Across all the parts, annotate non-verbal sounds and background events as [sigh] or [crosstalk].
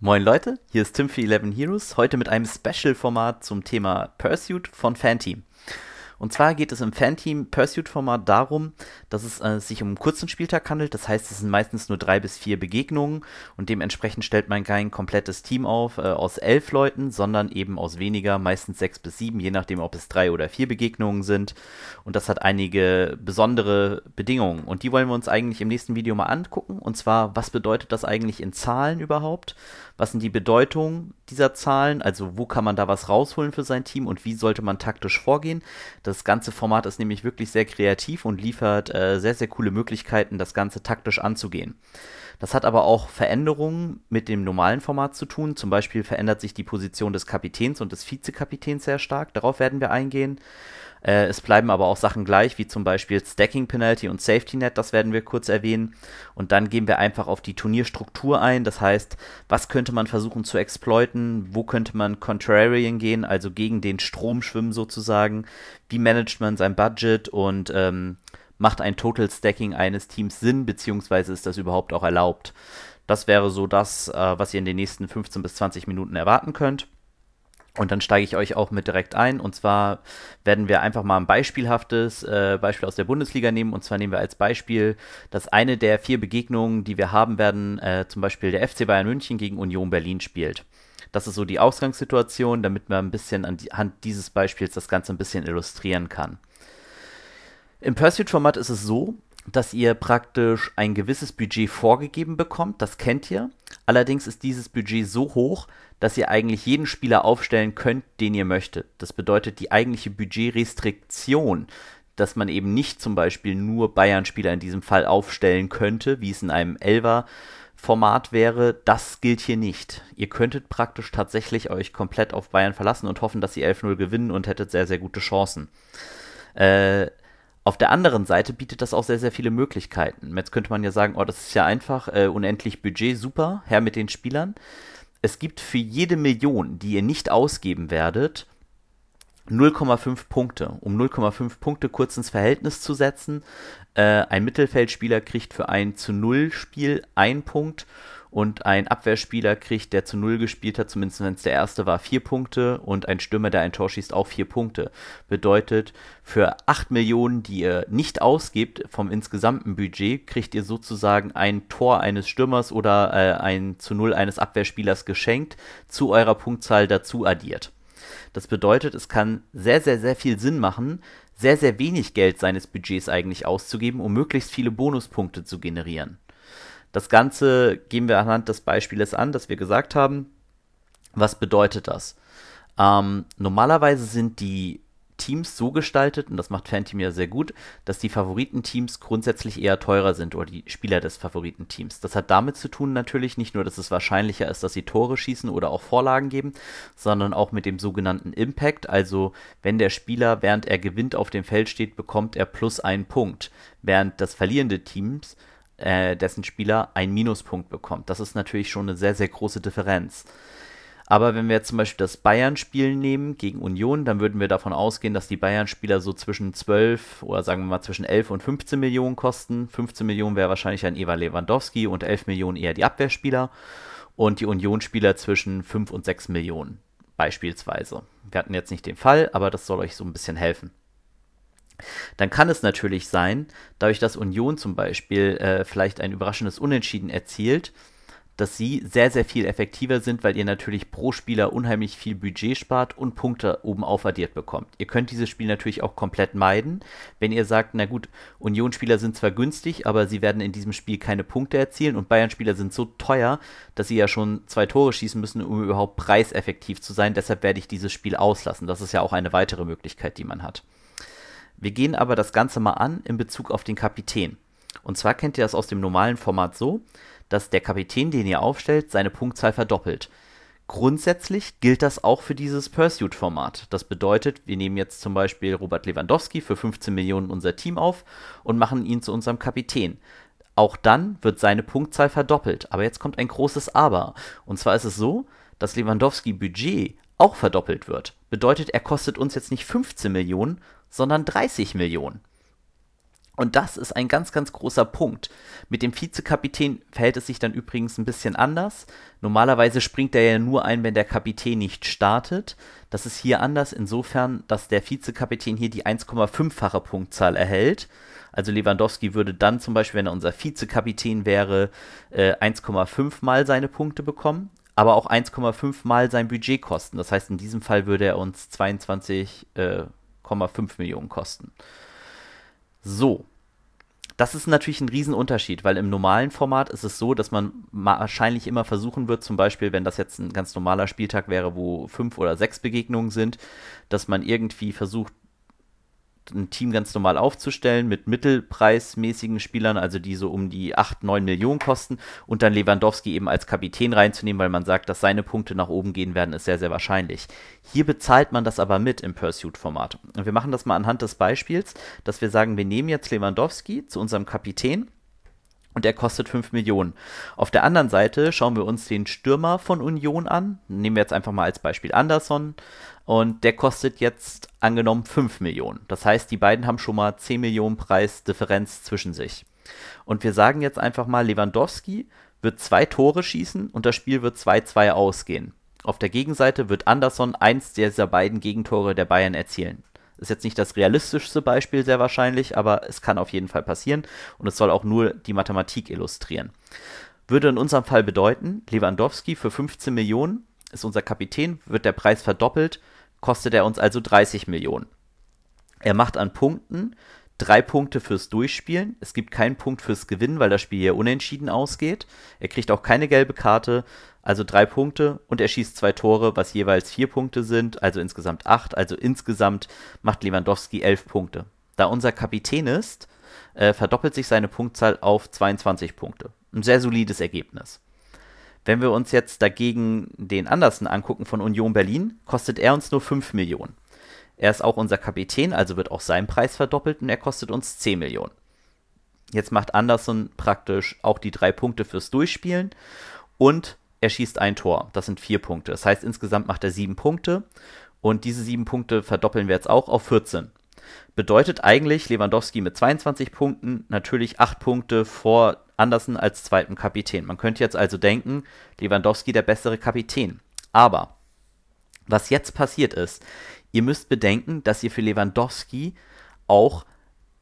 Moin Leute, hier ist Tim für 11 Heroes, heute mit einem Special-Format zum Thema Pursuit von Fanteam. Und zwar geht es im Fanteam Pursuit Format darum, dass es äh, sich um einen kurzen Spieltag handelt. Das heißt, es sind meistens nur drei bis vier Begegnungen und dementsprechend stellt man kein komplettes Team auf äh, aus elf Leuten, sondern eben aus weniger, meistens sechs bis sieben, je nachdem, ob es drei oder vier Begegnungen sind. Und das hat einige besondere Bedingungen. Und die wollen wir uns eigentlich im nächsten Video mal angucken. Und zwar, was bedeutet das eigentlich in Zahlen überhaupt? Was sind die Bedeutungen dieser Zahlen? Also wo kann man da was rausholen für sein Team und wie sollte man taktisch vorgehen? Das ganze Format ist nämlich wirklich sehr kreativ und liefert äh, sehr, sehr coole Möglichkeiten, das Ganze taktisch anzugehen. Das hat aber auch Veränderungen mit dem normalen Format zu tun. Zum Beispiel verändert sich die Position des Kapitäns und des Vizekapitäns sehr stark. Darauf werden wir eingehen. Äh, es bleiben aber auch Sachen gleich, wie zum Beispiel Stacking Penalty und Safety Net, das werden wir kurz erwähnen. Und dann gehen wir einfach auf die Turnierstruktur ein. Das heißt, was könnte man versuchen zu exploiten? Wo könnte man Contrarian gehen, also gegen den Strom schwimmen sozusagen? Wie managt man sein Budget und ähm, macht ein Total Stacking eines Teams Sinn, beziehungsweise ist das überhaupt auch erlaubt? Das wäre so das, äh, was ihr in den nächsten 15 bis 20 Minuten erwarten könnt. Und dann steige ich euch auch mit direkt ein. Und zwar werden wir einfach mal ein beispielhaftes äh, Beispiel aus der Bundesliga nehmen. Und zwar nehmen wir als Beispiel, dass eine der vier Begegnungen, die wir haben werden, äh, zum Beispiel der FC Bayern München gegen Union Berlin spielt. Das ist so die Ausgangssituation, damit man ein bisschen anhand dieses Beispiels das Ganze ein bisschen illustrieren kann. Im Pursuit-Format ist es so, dass ihr praktisch ein gewisses Budget vorgegeben bekommt, das kennt ihr. Allerdings ist dieses Budget so hoch, dass ihr eigentlich jeden Spieler aufstellen könnt, den ihr möchtet. Das bedeutet die eigentliche Budgetrestriktion, dass man eben nicht zum Beispiel nur Bayern-Spieler in diesem Fall aufstellen könnte, wie es in einem Elver Format wäre, das gilt hier nicht. Ihr könntet praktisch tatsächlich euch komplett auf Bayern verlassen und hoffen, dass sie 11-0 gewinnen und hättet sehr, sehr gute Chancen. Äh, auf der anderen Seite bietet das auch sehr, sehr viele Möglichkeiten. Jetzt könnte man ja sagen, oh, das ist ja einfach, äh, unendlich Budget, super, her mit den Spielern es gibt für jede Million, die ihr nicht ausgeben werdet, 0,5 Punkte. Um 0,5 Punkte kurz ins Verhältnis zu setzen, äh, ein Mittelfeldspieler kriegt für ein zu Null Spiel einen Punkt und ein Abwehrspieler kriegt, der zu Null gespielt hat, zumindest wenn es der erste war, vier Punkte und ein Stürmer, der ein Tor schießt, auch vier Punkte. Bedeutet, für acht Millionen, die ihr nicht ausgebt vom insgesamten Budget, kriegt ihr sozusagen ein Tor eines Stürmers oder äh, ein zu Null eines Abwehrspielers geschenkt, zu eurer Punktzahl dazu addiert. Das bedeutet, es kann sehr, sehr, sehr viel Sinn machen, sehr, sehr wenig Geld seines Budgets eigentlich auszugeben, um möglichst viele Bonuspunkte zu generieren. Das Ganze gehen wir anhand des Beispiels an, das wir gesagt haben. Was bedeutet das? Ähm, normalerweise sind die Teams so gestaltet, und das macht Fanteam ja sehr gut, dass die Favoritenteams grundsätzlich eher teurer sind oder die Spieler des Favoritenteams. Das hat damit zu tun natürlich nicht nur, dass es wahrscheinlicher ist, dass sie Tore schießen oder auch Vorlagen geben, sondern auch mit dem sogenannten Impact. Also wenn der Spieler, während er gewinnt, auf dem Feld steht, bekommt er plus einen Punkt, während das verlierende Teams äh, dessen Spieler einen Minuspunkt bekommt. Das ist natürlich schon eine sehr, sehr große Differenz. Aber wenn wir jetzt zum Beispiel das Bayern-Spiel nehmen gegen Union, dann würden wir davon ausgehen, dass die Bayern-Spieler so zwischen 12 oder sagen wir mal zwischen 11 und 15 Millionen kosten. 15 Millionen wäre wahrscheinlich ein Eva Lewandowski und 11 Millionen eher die Abwehrspieler. Und die Union-Spieler zwischen 5 und 6 Millionen beispielsweise. Wir hatten jetzt nicht den Fall, aber das soll euch so ein bisschen helfen dann kann es natürlich sein, dadurch, dass Union zum Beispiel äh, vielleicht ein überraschendes Unentschieden erzielt, dass sie sehr, sehr viel effektiver sind, weil ihr natürlich pro Spieler unheimlich viel Budget spart und Punkte oben aufaddiert bekommt. Ihr könnt dieses Spiel natürlich auch komplett meiden, wenn ihr sagt, na gut, Union-Spieler sind zwar günstig, aber sie werden in diesem Spiel keine Punkte erzielen und Bayern-Spieler sind so teuer, dass sie ja schon zwei Tore schießen müssen, um überhaupt preiseffektiv zu sein. Deshalb werde ich dieses Spiel auslassen. Das ist ja auch eine weitere Möglichkeit, die man hat. Wir gehen aber das Ganze mal an in Bezug auf den Kapitän. Und zwar kennt ihr das aus dem normalen Format so, dass der Kapitän, den ihr aufstellt, seine Punktzahl verdoppelt. Grundsätzlich gilt das auch für dieses Pursuit-Format. Das bedeutet, wir nehmen jetzt zum Beispiel Robert Lewandowski für 15 Millionen unser Team auf und machen ihn zu unserem Kapitän. Auch dann wird seine Punktzahl verdoppelt. Aber jetzt kommt ein großes Aber. Und zwar ist es so, dass Lewandowski Budget auch verdoppelt wird. Bedeutet, er kostet uns jetzt nicht 15 Millionen, sondern 30 Millionen. Und das ist ein ganz, ganz großer Punkt. Mit dem Vizekapitän verhält es sich dann übrigens ein bisschen anders. Normalerweise springt er ja nur ein, wenn der Kapitän nicht startet. Das ist hier anders insofern, dass der Vizekapitän hier die 1,5-fache Punktzahl erhält. Also Lewandowski würde dann zum Beispiel, wenn er unser Vizekapitän wäre, äh, 1,5 mal seine Punkte bekommen, aber auch 1,5 mal sein Budget kosten. Das heißt, in diesem Fall würde er uns 22,5 äh, Millionen kosten. So. Das ist natürlich ein Riesenunterschied, weil im normalen Format ist es so, dass man wahrscheinlich immer versuchen wird, zum Beispiel, wenn das jetzt ein ganz normaler Spieltag wäre, wo fünf oder sechs Begegnungen sind, dass man irgendwie versucht, ein Team ganz normal aufzustellen mit mittelpreismäßigen Spielern, also die so um die 8, 9 Millionen kosten und dann Lewandowski eben als Kapitän reinzunehmen, weil man sagt, dass seine Punkte nach oben gehen werden, ist sehr, sehr wahrscheinlich. Hier bezahlt man das aber mit im Pursuit-Format. Und wir machen das mal anhand des Beispiels, dass wir sagen, wir nehmen jetzt Lewandowski zu unserem Kapitän und der kostet 5 Millionen. Auf der anderen Seite schauen wir uns den Stürmer von Union an. Nehmen wir jetzt einfach mal als Beispiel Anderson. Und der kostet jetzt angenommen 5 Millionen. Das heißt, die beiden haben schon mal 10 Millionen Preisdifferenz zwischen sich. Und wir sagen jetzt einfach mal, Lewandowski wird zwei Tore schießen und das Spiel wird 2-2 ausgehen. Auf der Gegenseite wird Anderson eins dieser beiden Gegentore der Bayern erzielen. Ist jetzt nicht das realistischste Beispiel sehr wahrscheinlich, aber es kann auf jeden Fall passieren und es soll auch nur die Mathematik illustrieren. Würde in unserem Fall bedeuten, Lewandowski für 15 Millionen ist unser Kapitän, wird der Preis verdoppelt, kostet er uns also 30 Millionen. Er macht an Punkten drei Punkte fürs Durchspielen. Es gibt keinen Punkt fürs Gewinnen, weil das Spiel hier unentschieden ausgeht. Er kriegt auch keine gelbe Karte, also drei Punkte und er schießt zwei Tore, was jeweils vier Punkte sind, also insgesamt acht. Also insgesamt macht Lewandowski elf Punkte. Da unser Kapitän ist, äh, verdoppelt sich seine Punktzahl auf 22 Punkte. Ein sehr solides Ergebnis. Wenn wir uns jetzt dagegen den Andersen angucken von Union Berlin, kostet er uns nur 5 Millionen. Er ist auch unser Kapitän, also wird auch sein Preis verdoppelt und er kostet uns 10 Millionen. Jetzt macht Anderson praktisch auch die drei Punkte fürs Durchspielen und er schießt ein Tor. Das sind vier Punkte. Das heißt, insgesamt macht er sieben Punkte. Und diese sieben Punkte verdoppeln wir jetzt auch auf 14. Bedeutet eigentlich Lewandowski mit 22 Punkten natürlich acht Punkte vor Andersen als zweiten Kapitän. Man könnte jetzt also denken, Lewandowski der bessere Kapitän. Aber was jetzt passiert ist, ihr müsst bedenken, dass ihr für Lewandowski auch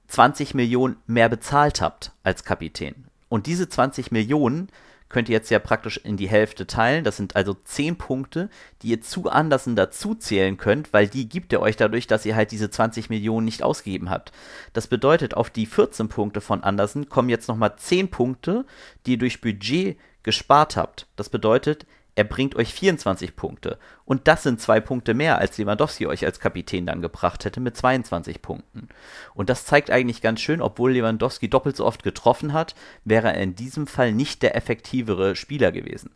20 Millionen mehr bezahlt habt als Kapitän. Und diese 20 Millionen könnt ihr jetzt ja praktisch in die Hälfte teilen. Das sind also 10 Punkte, die ihr zu Andersen dazu zählen könnt, weil die gibt er euch dadurch, dass ihr halt diese 20 Millionen nicht ausgegeben habt. Das bedeutet, auf die 14 Punkte von Andersen kommen jetzt nochmal 10 Punkte, die ihr durch Budget gespart habt. Das bedeutet, er bringt euch 24 Punkte. Und das sind zwei Punkte mehr, als Lewandowski euch als Kapitän dann gebracht hätte mit 22 Punkten. Und das zeigt eigentlich ganz schön, obwohl Lewandowski doppelt so oft getroffen hat, wäre er in diesem Fall nicht der effektivere Spieler gewesen.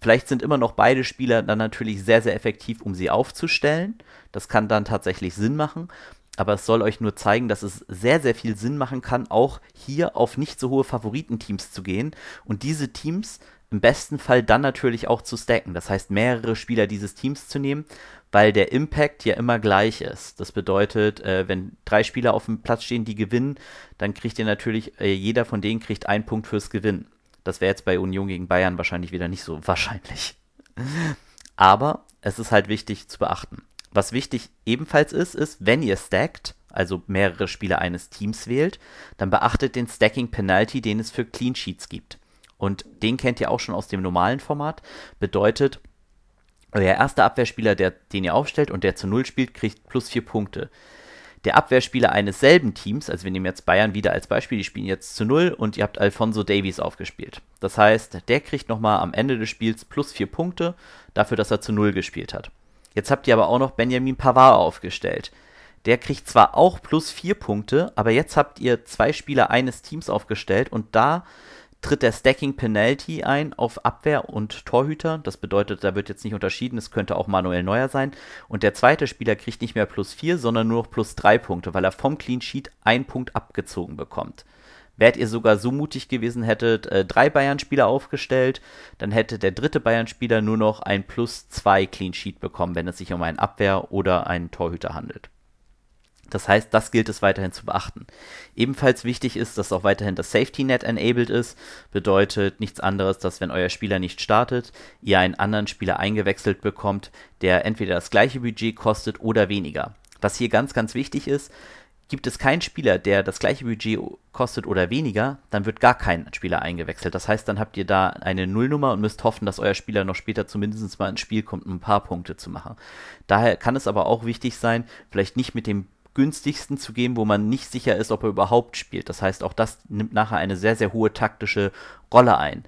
Vielleicht sind immer noch beide Spieler dann natürlich sehr, sehr effektiv, um sie aufzustellen. Das kann dann tatsächlich Sinn machen. Aber es soll euch nur zeigen, dass es sehr, sehr viel Sinn machen kann, auch hier auf nicht so hohe Favoritenteams zu gehen und diese Teams im besten Fall dann natürlich auch zu stacken. Das heißt, mehrere Spieler dieses Teams zu nehmen, weil der Impact ja immer gleich ist. Das bedeutet, äh, wenn drei Spieler auf dem Platz stehen, die gewinnen, dann kriegt ihr natürlich, äh, jeder von denen kriegt einen Punkt fürs Gewinnen. Das wäre jetzt bei Union gegen Bayern wahrscheinlich wieder nicht so [laughs] wahrscheinlich. Aber es ist halt wichtig zu beachten. Was wichtig ebenfalls ist, ist, wenn ihr stackt, also mehrere Spieler eines Teams wählt, dann beachtet den Stacking Penalty, den es für Clean Sheets gibt. Und den kennt ihr auch schon aus dem normalen Format. Bedeutet, euer erster Abwehrspieler, der, den ihr aufstellt und der zu Null spielt, kriegt plus vier Punkte. Der Abwehrspieler eines selben Teams, also wir nehmen jetzt Bayern wieder als Beispiel, die spielen jetzt zu Null und ihr habt Alfonso Davies aufgespielt. Das heißt, der kriegt nochmal am Ende des Spiels plus vier Punkte dafür, dass er zu Null gespielt hat. Jetzt habt ihr aber auch noch Benjamin Pavard aufgestellt. Der kriegt zwar auch plus vier Punkte, aber jetzt habt ihr zwei Spieler eines Teams aufgestellt und da tritt der Stacking Penalty ein auf Abwehr und Torhüter. Das bedeutet, da wird jetzt nicht unterschieden, es könnte auch Manuel Neuer sein. Und der zweite Spieler kriegt nicht mehr plus 4, sondern nur noch plus 3 Punkte, weil er vom Clean Sheet einen Punkt abgezogen bekommt. Wärt ihr sogar so mutig gewesen, hättet äh, drei Bayern-Spieler aufgestellt, dann hätte der dritte Bayern-Spieler nur noch ein plus 2 Clean Sheet bekommen, wenn es sich um einen Abwehr- oder einen Torhüter handelt. Das heißt, das gilt es weiterhin zu beachten. Ebenfalls wichtig ist, dass auch weiterhin das Safety Net enabled ist. Bedeutet nichts anderes, dass wenn euer Spieler nicht startet, ihr einen anderen Spieler eingewechselt bekommt, der entweder das gleiche Budget kostet oder weniger. Was hier ganz, ganz wichtig ist, gibt es keinen Spieler, der das gleiche Budget kostet oder weniger, dann wird gar kein Spieler eingewechselt. Das heißt, dann habt ihr da eine Nullnummer und müsst hoffen, dass euer Spieler noch später zumindest mal ins Spiel kommt, um ein paar Punkte zu machen. Daher kann es aber auch wichtig sein, vielleicht nicht mit dem günstigsten zu gehen, wo man nicht sicher ist, ob er überhaupt spielt. Das heißt, auch das nimmt nachher eine sehr, sehr hohe taktische Rolle ein.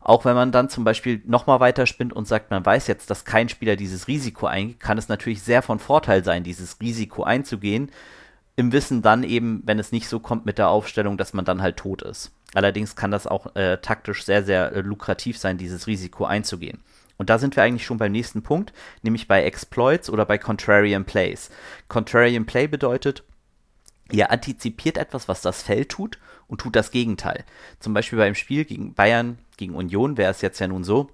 Auch wenn man dann zum Beispiel nochmal weiterspinnt und sagt, man weiß jetzt, dass kein Spieler dieses Risiko eingeht, kann es natürlich sehr von Vorteil sein, dieses Risiko einzugehen, im Wissen dann eben, wenn es nicht so kommt mit der Aufstellung, dass man dann halt tot ist. Allerdings kann das auch äh, taktisch sehr, sehr äh, lukrativ sein, dieses Risiko einzugehen. Und da sind wir eigentlich schon beim nächsten Punkt, nämlich bei Exploits oder bei Contrarian Plays. Contrarian Play bedeutet, ihr antizipiert etwas, was das Feld tut und tut das Gegenteil. Zum Beispiel beim Spiel gegen Bayern, gegen Union wäre es jetzt ja nun so,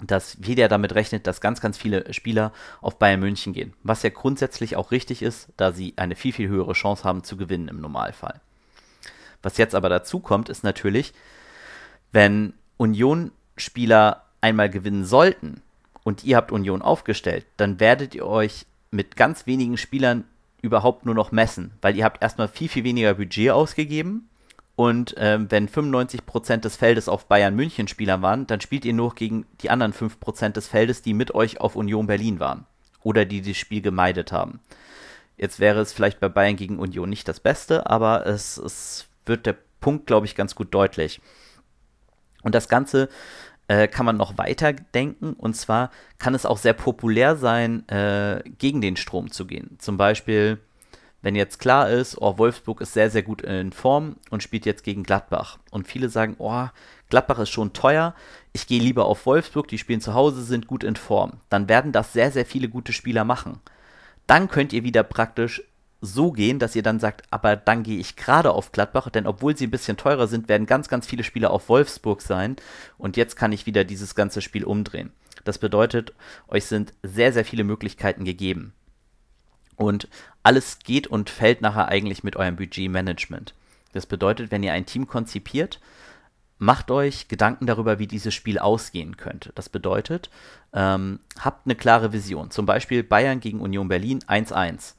dass jeder damit rechnet, dass ganz, ganz viele Spieler auf Bayern München gehen. Was ja grundsätzlich auch richtig ist, da sie eine viel, viel höhere Chance haben zu gewinnen im Normalfall. Was jetzt aber dazu kommt, ist natürlich, wenn Union-Spieler einmal gewinnen sollten und ihr habt Union aufgestellt, dann werdet ihr euch mit ganz wenigen Spielern überhaupt nur noch messen, weil ihr habt erstmal viel, viel weniger Budget ausgegeben und ähm, wenn 95% des Feldes auf Bayern München Spieler waren, dann spielt ihr nur gegen die anderen 5% des Feldes, die mit euch auf Union Berlin waren oder die das Spiel gemeidet haben. Jetzt wäre es vielleicht bei Bayern gegen Union nicht das Beste, aber es, es wird der Punkt, glaube ich, ganz gut deutlich. Und das Ganze äh, kann man noch weiter denken. Und zwar kann es auch sehr populär sein, äh, gegen den Strom zu gehen. Zum Beispiel, wenn jetzt klar ist, oh, Wolfsburg ist sehr, sehr gut in Form und spielt jetzt gegen Gladbach. Und viele sagen, oh, Gladbach ist schon teuer, ich gehe lieber auf Wolfsburg, die spielen zu Hause, sind gut in Form. Dann werden das sehr, sehr viele gute Spieler machen. Dann könnt ihr wieder praktisch so gehen, dass ihr dann sagt, aber dann gehe ich gerade auf Gladbach, denn obwohl sie ein bisschen teurer sind, werden ganz, ganz viele Spieler auf Wolfsburg sein und jetzt kann ich wieder dieses ganze Spiel umdrehen. Das bedeutet, euch sind sehr, sehr viele Möglichkeiten gegeben. Und alles geht und fällt nachher eigentlich mit eurem Budgetmanagement. Das bedeutet, wenn ihr ein Team konzipiert, macht euch Gedanken darüber, wie dieses Spiel ausgehen könnte. Das bedeutet, ähm, habt eine klare Vision. Zum Beispiel Bayern gegen Union Berlin 1-1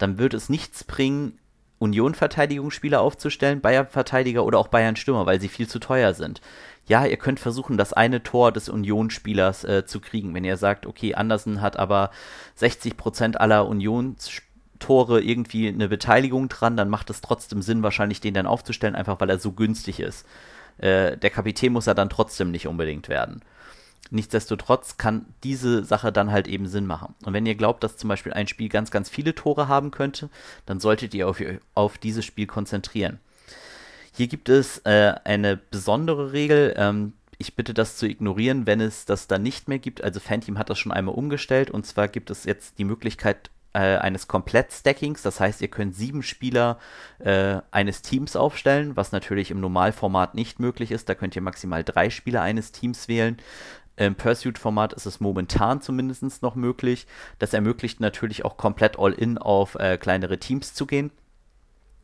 dann wird es nichts bringen, Union-Verteidigungsspieler aufzustellen, Bayern-Verteidiger oder auch Bayern-Stürmer, weil sie viel zu teuer sind. Ja, ihr könnt versuchen, das eine Tor des Union-Spielers äh, zu kriegen. Wenn ihr sagt, okay, Andersen hat aber 60% aller Union-Tore irgendwie eine Beteiligung dran, dann macht es trotzdem Sinn, wahrscheinlich den dann aufzustellen, einfach weil er so günstig ist. Äh, der Kapitän muss er dann trotzdem nicht unbedingt werden. Nichtsdestotrotz kann diese Sache dann halt eben Sinn machen. Und wenn ihr glaubt, dass zum Beispiel ein Spiel ganz, ganz viele Tore haben könnte, dann solltet ihr auf, auf dieses Spiel konzentrieren. Hier gibt es äh, eine besondere Regel. Ähm, ich bitte das zu ignorieren, wenn es das dann nicht mehr gibt. Also Fanteam hat das schon einmal umgestellt und zwar gibt es jetzt die Möglichkeit äh, eines Komplett-Stackings. Das heißt, ihr könnt sieben Spieler äh, eines Teams aufstellen, was natürlich im Normalformat nicht möglich ist. Da könnt ihr maximal drei Spieler eines Teams wählen. Im Pursuit-Format ist es momentan zumindest noch möglich. Das ermöglicht natürlich auch komplett all-in auf äh, kleinere Teams zu gehen.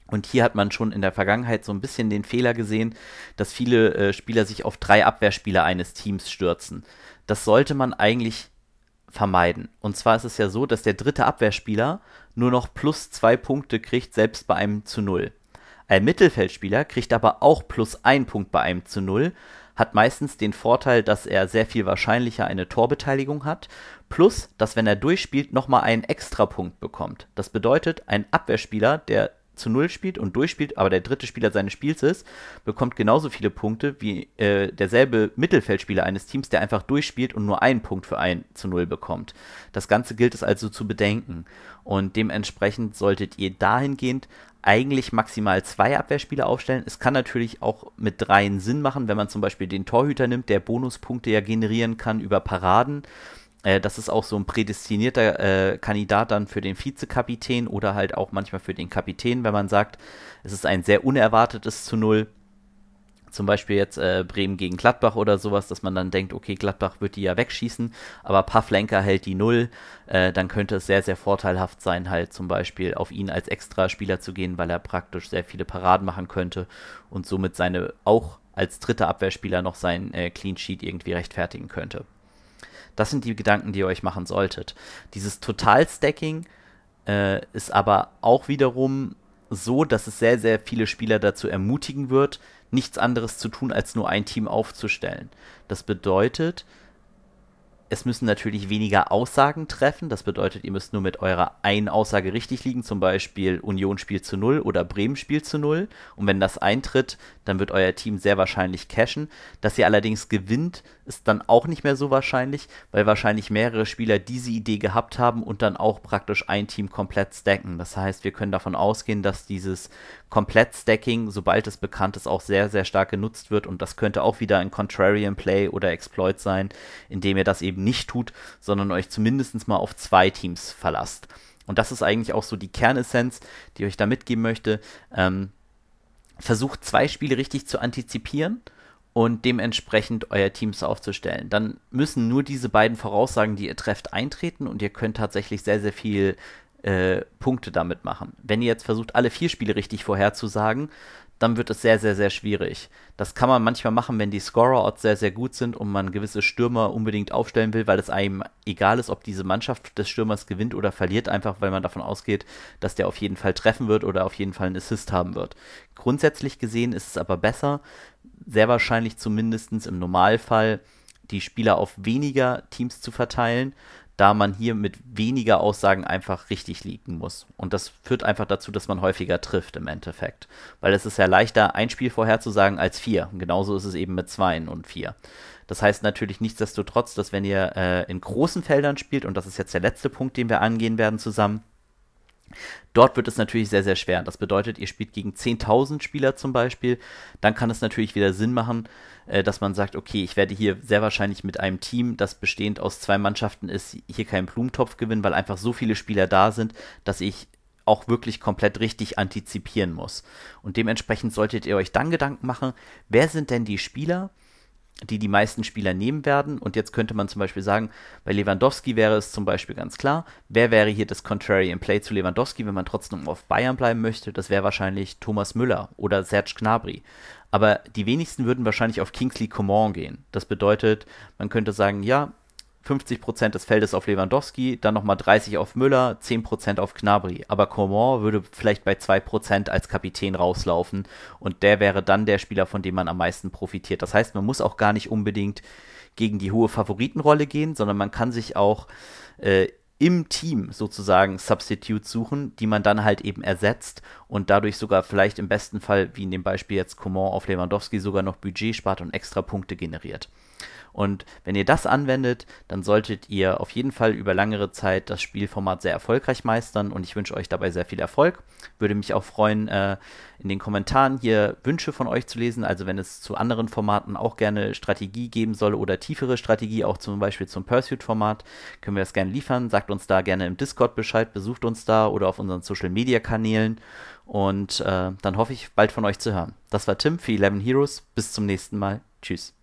Und hier hat man schon in der Vergangenheit so ein bisschen den Fehler gesehen, dass viele äh, Spieler sich auf drei Abwehrspieler eines Teams stürzen. Das sollte man eigentlich vermeiden. Und zwar ist es ja so, dass der dritte Abwehrspieler nur noch plus zwei Punkte kriegt, selbst bei einem zu null. Ein Mittelfeldspieler kriegt aber auch plus ein Punkt bei einem zu null, hat meistens den Vorteil, dass er sehr viel wahrscheinlicher eine Torbeteiligung hat, plus, dass wenn er durchspielt, nochmal einen Extrapunkt bekommt. Das bedeutet, ein Abwehrspieler, der zu Null spielt und durchspielt, aber der dritte Spieler seines Spiels ist, bekommt genauso viele Punkte wie äh, derselbe Mittelfeldspieler eines Teams, der einfach durchspielt und nur einen Punkt für ein zu Null bekommt. Das Ganze gilt es also zu bedenken. Und dementsprechend solltet ihr dahingehend eigentlich maximal zwei Abwehrspieler aufstellen. Es kann natürlich auch mit dreien Sinn machen, wenn man zum Beispiel den Torhüter nimmt, der Bonuspunkte ja generieren kann über Paraden. Äh, das ist auch so ein prädestinierter äh, Kandidat dann für den Vizekapitän oder halt auch manchmal für den Kapitän, wenn man sagt, es ist ein sehr unerwartetes zu Null. zum Beispiel jetzt äh, Bremen gegen Gladbach oder sowas, dass man dann denkt, okay, Gladbach wird die ja wegschießen, aber Pavlenka hält die Null, äh, dann könnte es sehr, sehr vorteilhaft sein, halt zum Beispiel auf ihn als Extraspieler zu gehen, weil er praktisch sehr viele Paraden machen könnte und somit seine auch als dritter Abwehrspieler noch sein äh, Clean Sheet irgendwie rechtfertigen könnte. Das sind die Gedanken, die ihr euch machen solltet. Dieses Total-Stacking äh, ist aber auch wiederum so, dass es sehr, sehr viele Spieler dazu ermutigen wird, nichts anderes zu tun, als nur ein Team aufzustellen. Das bedeutet, es müssen natürlich weniger Aussagen treffen. Das bedeutet, ihr müsst nur mit eurer einen Aussage richtig liegen, zum Beispiel Union spielt zu null oder Bremen spielt zu null. Und wenn das eintritt, dann wird euer Team sehr wahrscheinlich cashen. Dass ihr allerdings gewinnt, ist dann auch nicht mehr so wahrscheinlich, weil wahrscheinlich mehrere Spieler diese Idee gehabt haben und dann auch praktisch ein Team komplett stacken. Das heißt, wir können davon ausgehen, dass dieses Komplett-Stacking, sobald es bekannt ist, auch sehr, sehr stark genutzt wird. Und das könnte auch wieder ein Contrarian Play oder Exploit sein, indem ihr das eben nicht tut, sondern euch zumindest mal auf zwei Teams verlasst. Und das ist eigentlich auch so die Kernessenz, die ich euch da mitgeben möchte. Ähm, versucht zwei Spiele richtig zu antizipieren und dementsprechend euer Teams aufzustellen. Dann müssen nur diese beiden Voraussagen, die ihr trefft, eintreten und ihr könnt tatsächlich sehr, sehr viel äh, Punkte damit machen. Wenn ihr jetzt versucht, alle vier Spiele richtig vorherzusagen, dann wird es sehr, sehr, sehr schwierig. Das kann man manchmal machen, wenn die Scorer-Odds sehr, sehr gut sind und man gewisse Stürmer unbedingt aufstellen will, weil es einem egal ist, ob diese Mannschaft des Stürmers gewinnt oder verliert, einfach weil man davon ausgeht, dass der auf jeden Fall treffen wird oder auf jeden Fall einen Assist haben wird. Grundsätzlich gesehen ist es aber besser, sehr wahrscheinlich zumindest im Normalfall, die Spieler auf weniger Teams zu verteilen, da man hier mit weniger Aussagen einfach richtig liegen muss. Und das führt einfach dazu, dass man häufiger trifft im Endeffekt. Weil es ist ja leichter, ein Spiel vorherzusagen als vier. Und genauso ist es eben mit zweien und vier. Das heißt natürlich nichtsdestotrotz, dass wenn ihr äh, in großen Feldern spielt, und das ist jetzt der letzte Punkt, den wir angehen werden zusammen, Dort wird es natürlich sehr, sehr schwer. Das bedeutet, ihr spielt gegen 10.000 Spieler zum Beispiel. Dann kann es natürlich wieder Sinn machen, äh, dass man sagt, okay, ich werde hier sehr wahrscheinlich mit einem Team, das bestehend aus zwei Mannschaften ist, hier keinen Blumentopf gewinnen, weil einfach so viele Spieler da sind, dass ich auch wirklich komplett richtig antizipieren muss. Und dementsprechend solltet ihr euch dann Gedanken machen, wer sind denn die Spieler, die meisten Spieler nehmen werden. Und jetzt könnte man zum Beispiel sagen, bei Lewandowski wäre es zum Beispiel ganz klar, wer wäre hier das Contrarian Play zu Lewandowski, wenn man trotzdem auf Bayern bleiben möchte? Das wäre wahrscheinlich Thomas Müller oder Serge Gnabry. Aber die wenigsten würden wahrscheinlich auf Kingsley Coman gehen. Das bedeutet, man könnte sagen, ja, 50% des Feldes auf Lewandowski, dann nochmal 30 auf Müller, 10% auf Gnabry. Aber Coman würde vielleicht bei 2% als Kapitän rauslaufen und der wäre dann der Spieler, von dem man am meisten profitiert. Das heißt, man muss auch gar nicht unbedingt gegen die hohe Favoritenrolle gehen, sondern man kann sich auch äh, im Team sozusagen Substitutes suchen, die man dann halt eben ersetzt und dadurch sogar vielleicht im besten Fall, wie in dem Beispiel jetzt Coman auf Lewandowski, sogar noch Budget spart und extra Punkte generiert. Und wenn ihr das anwendet, dann solltet ihr auf jeden Fall über langere Zeit das Spielformat sehr erfolgreich meistern und ich wünsche euch dabei sehr viel Erfolg. Würde mich auch freuen, äh, in den Kommentaren hier Wünsche von euch zu lesen. Also wenn es zu anderen Formaten auch gerne Strategie geben soll oder tiefere Strategie, auch zum Beispiel zum Pursuit-Format, können wir das gerne liefern. Sagt uns da gerne im Discord Bescheid, besucht uns da oder auf unseren Social-Media-Kanälen. Und äh, dann hoffe ich, bald von euch zu hören. Das war Tim für 11 Heroes. Bis zum nächsten Mal. Tschüss.